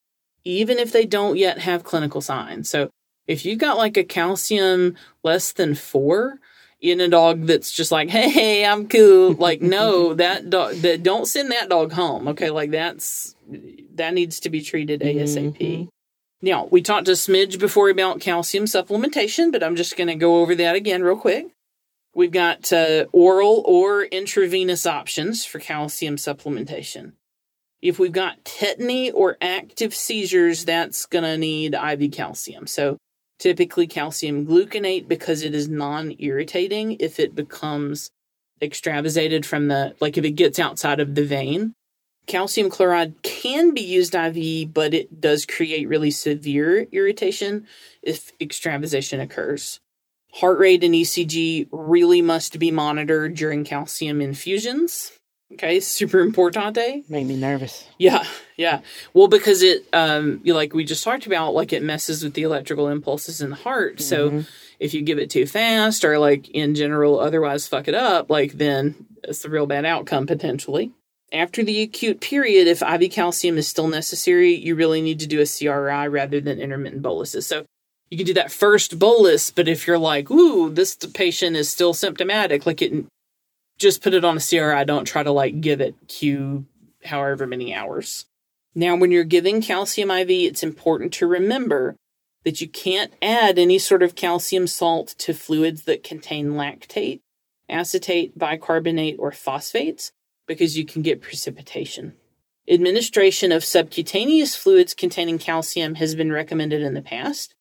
even if they don't yet have clinical signs. So if you've got like a calcium less than four in a dog that's just like, hey, I'm cool, like, no, that dog, that, don't send that dog home. Okay. Like that's, that needs to be treated ASAP. Mm-hmm. Now, we talked a smidge before about calcium supplementation, but I'm just going to go over that again real quick. We've got uh, oral or intravenous options for calcium supplementation. If we've got tetany or active seizures, that's going to need IV calcium. So typically calcium gluconate because it is non irritating if it becomes extravasated from the, like if it gets outside of the vein. Calcium chloride can be used IV, but it does create really severe irritation if extravasation occurs. Heart rate and ECG really must be monitored during calcium infusions. Okay, super importante. Made me nervous. Yeah, yeah. Well, because it, um, like we just talked about, like it messes with the electrical impulses in the heart. Mm-hmm. So if you give it too fast or like in general otherwise fuck it up, like then it's a real bad outcome potentially. After the acute period, if IV calcium is still necessary, you really need to do a CRI rather than intermittent boluses. So you can do that first bolus, but if you're like, ooh, this patient is still symptomatic, like it, just put it on a CRI. Don't try to like give it Q however many hours. Now, when you're giving calcium IV, it's important to remember that you can't add any sort of calcium salt to fluids that contain lactate, acetate, bicarbonate, or phosphates because you can get precipitation. Administration of subcutaneous fluids containing calcium has been recommended in the past,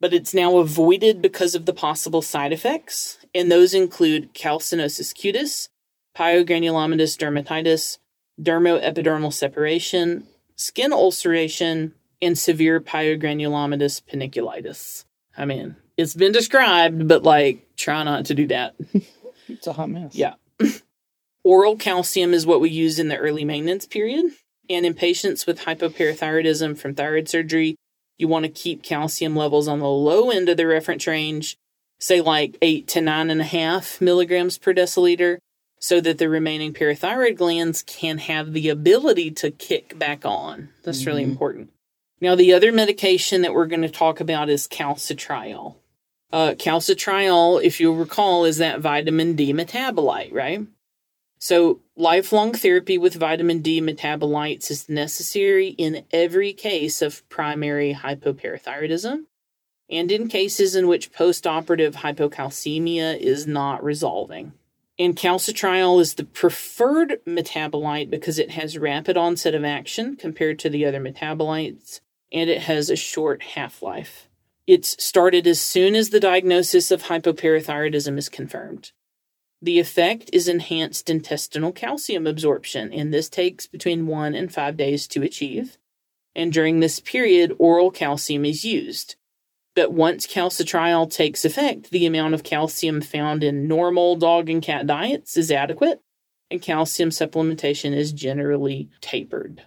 but it's now avoided because of the possible side effects, and those include calcinosis cutis, pyogranulomatous dermatitis, dermoepidermal separation, skin ulceration, and severe pyogranulomatous panniculitis. I mean, it's been described, but like, try not to do that. it's a hot mess. Yeah. Oral calcium is what we use in the early maintenance period. And in patients with hypoparathyroidism from thyroid surgery, you want to keep calcium levels on the low end of the reference range, say like eight to nine and a half milligrams per deciliter, so that the remaining parathyroid glands can have the ability to kick back on. That's mm-hmm. really important. Now, the other medication that we're going to talk about is calcitriol. Uh, calcitriol, if you'll recall, is that vitamin D metabolite, right? So, lifelong therapy with vitamin D metabolites is necessary in every case of primary hypoparathyroidism and in cases in which postoperative hypocalcemia is not resolving. And calcitriol is the preferred metabolite because it has rapid onset of action compared to the other metabolites and it has a short half life. It's started as soon as the diagnosis of hypoparathyroidism is confirmed. The effect is enhanced intestinal calcium absorption, and this takes between one and five days to achieve. And during this period, oral calcium is used. But once calcitriol takes effect, the amount of calcium found in normal dog and cat diets is adequate, and calcium supplementation is generally tapered.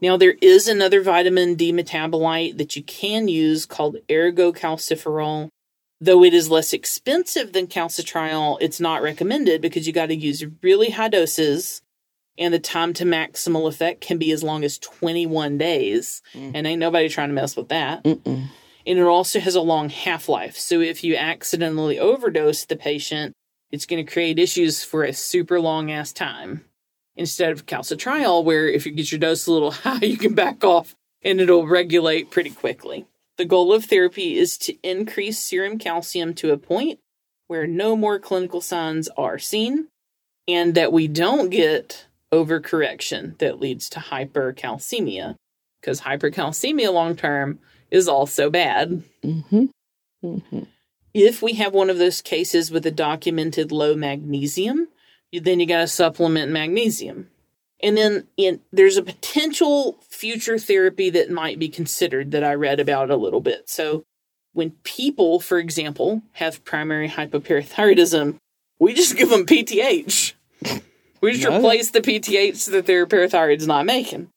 Now, there is another vitamin D metabolite that you can use called ergocalciferol Though it is less expensive than calcitriol, it's not recommended because you got to use really high doses and the time to maximal effect can be as long as 21 days. Mm. And ain't nobody trying to mess with that. Mm-mm. And it also has a long half life. So if you accidentally overdose the patient, it's going to create issues for a super long ass time. Instead of calcitriol, where if you get your dose a little high, you can back off and it'll regulate pretty quickly. The goal of therapy is to increase serum calcium to a point where no more clinical signs are seen and that we don't get overcorrection that leads to hypercalcemia because hypercalcemia long term is also bad. Mm-hmm. Mm-hmm. If we have one of those cases with a documented low magnesium, then you got to supplement magnesium. And then in, there's a potential future therapy that might be considered that I read about a little bit. So when people, for example, have primary hypoparathyroidism, we just give them PTH. We just no. replace the PTH that their parathyroid's not making.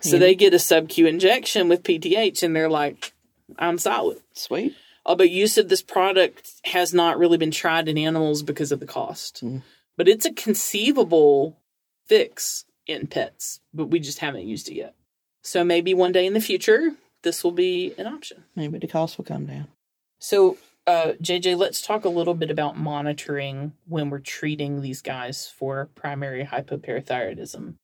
So yeah. they get a sub Q injection with PTH and they're like, I'm solid. Sweet. Oh, but use of this product has not really been tried in animals because of the cost. Mm. but it's a conceivable fix in pets, but we just haven't used it yet. So maybe one day in the future, this will be an option. Maybe the cost will come down. So, uh, JJ, let's talk a little bit about monitoring when we're treating these guys for primary hypoparathyroidism.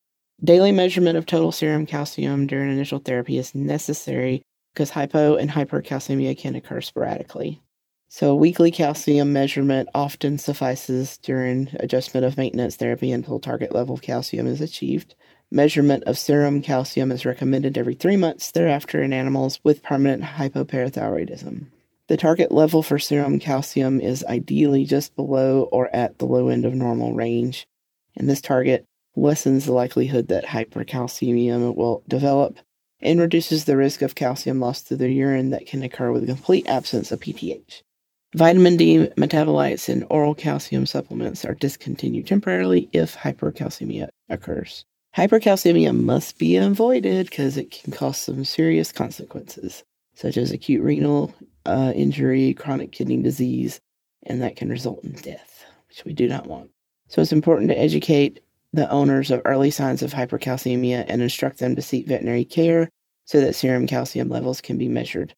Daily measurement of total serum calcium during initial therapy is necessary because hypo and hypercalcemia can occur sporadically. So, weekly calcium measurement often suffices during adjustment of maintenance therapy until target level of calcium is achieved. Measurement of serum calcium is recommended every three months thereafter in animals with permanent hypoparathyroidism. The target level for serum calcium is ideally just below or at the low end of normal range, and this target lessens the likelihood that hypercalcemia will develop and reduces the risk of calcium loss to the urine that can occur with complete absence of PTH. Vitamin D metabolites and oral calcium supplements are discontinued temporarily if hypercalcemia occurs. Hypercalcemia must be avoided because it can cause some serious consequences, such as acute renal uh, injury, chronic kidney disease, and that can result in death, which we do not want. So it's important to educate the owners of early signs of hypercalcemia and instruct them to seek veterinary care so that serum calcium levels can be measured.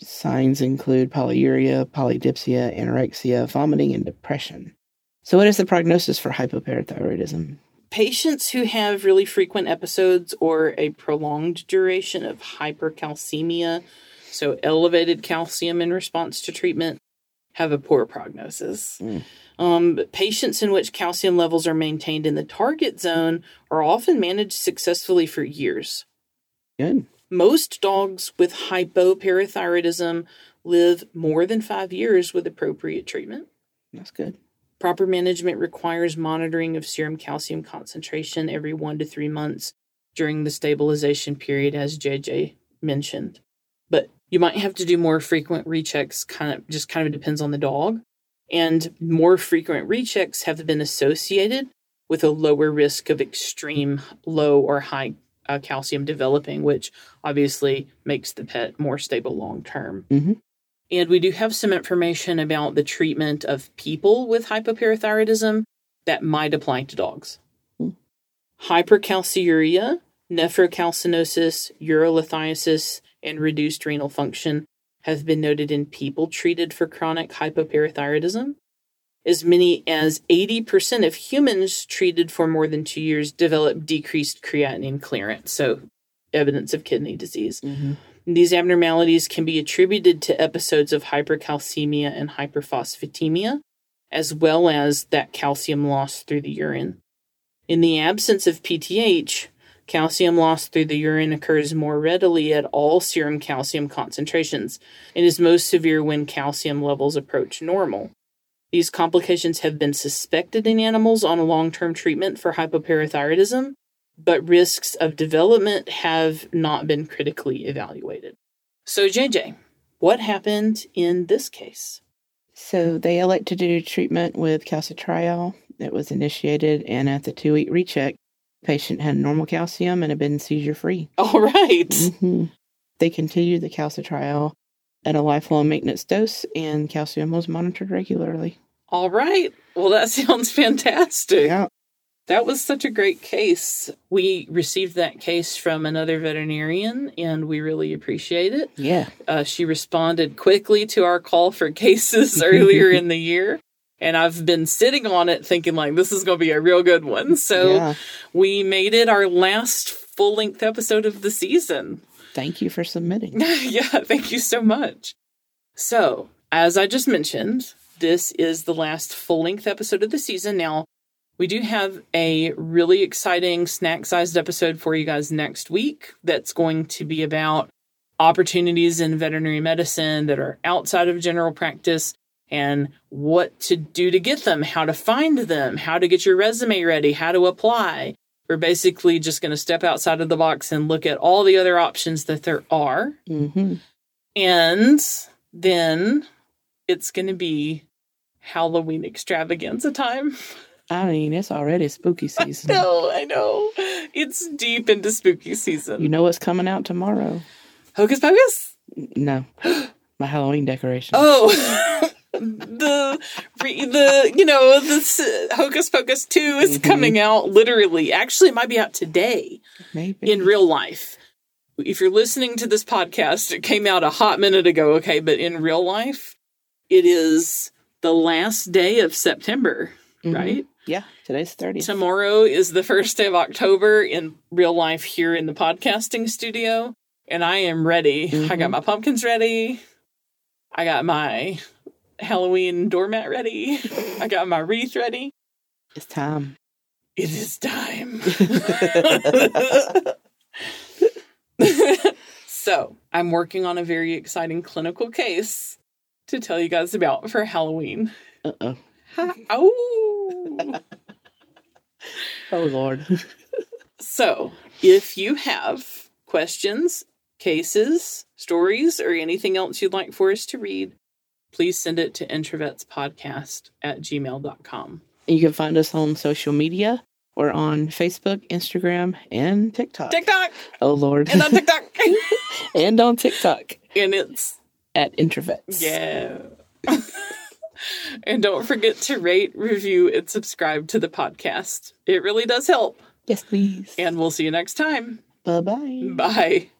Signs include polyuria, polydipsia, anorexia, vomiting, and depression. So, what is the prognosis for hypoparathyroidism? Patients who have really frequent episodes or a prolonged duration of hypercalcemia, so elevated calcium in response to treatment, have a poor prognosis. Mm. Um, but patients in which calcium levels are maintained in the target zone are often managed successfully for years. Good. Most dogs with hypoparathyroidism live more than five years with appropriate treatment. That's good. Proper management requires monitoring of serum calcium concentration every one to three months during the stabilization period, as JJ mentioned. But you might have to do more frequent rechecks, kind of just kind of depends on the dog. And more frequent rechecks have been associated with a lower risk of extreme low or high uh, calcium developing, which obviously makes the pet more stable long term. Mm-hmm. And we do have some information about the treatment of people with hypoparathyroidism that might apply to dogs. Hmm. Hypercalciuria, nephrocalcinosis, urolithiasis, and reduced renal function have been noted in people treated for chronic hypoparathyroidism. As many as 80% of humans treated for more than two years develop decreased creatinine clearance, so evidence of kidney disease. Mm-hmm. These abnormalities can be attributed to episodes of hypercalcemia and hyperphosphatemia, as well as that calcium loss through the urine. In the absence of PTH, calcium loss through the urine occurs more readily at all serum calcium concentrations and is most severe when calcium levels approach normal. These complications have been suspected in animals on a long term treatment for hypoparathyroidism, but risks of development have not been critically evaluated. So, JJ, what happened in this case? So they elect to do treatment with calcitriol. It was initiated, and at the two week recheck, patient had normal calcium and had been seizure free. All right. hmm They continued the calcitriol at a lifelong maintenance dose, and calcium was monitored regularly. All right. Well, that sounds fantastic. Yeah. That was such a great case. We received that case from another veterinarian and we really appreciate it. Yeah. Uh, she responded quickly to our call for cases earlier in the year. And I've been sitting on it thinking, like, this is going to be a real good one. So yeah. we made it our last full length episode of the season. Thank you for submitting. yeah, thank you so much. So, as I just mentioned, this is the last full length episode of the season. Now, we do have a really exciting snack sized episode for you guys next week that's going to be about opportunities in veterinary medicine that are outside of general practice and what to do to get them, how to find them, how to get your resume ready, how to apply. We're basically just going to step outside of the box and look at all the other options that there are. hmm And then it's going to be Halloween extravaganza time. I mean, it's already spooky season. No, I know. It's deep into spooky season. You know what's coming out tomorrow? Hocus Pocus? No. My Halloween decoration. Oh. the the you know this uh, Hocus Pocus two is Mhm. coming out literally. Actually, it might be out today Maybe. in real life. If you're listening to this podcast, it came out a hot minute ago. Okay, but in real life, it is the last day of September. Mhm. Right. Yeah. Today's 30th. Tomorrow is the first day of October in real life here in the podcasting studio, and I am ready. I got Mhm. my pumpkins ready. I got my Halloween doormat ready. I got my wreath ready. It's time. It is time. so, I'm working on a very exciting clinical case to tell you guys about for Halloween. Uh oh. Oh. Oh, Lord. So, if you have questions, cases, stories, or anything else you'd like for us to read, please send it to introvetspodcast at gmail.com. you can find us on social media. We're on Facebook, Instagram, and TikTok. TikTok! Oh, Lord. And on TikTok! and on TikTok and it's, at Introvets. yeah. and don't forget to rate, review, and subscribe to the podcast. It really does help. Yes, please. And we'll see you next time. Bye bye. Bye.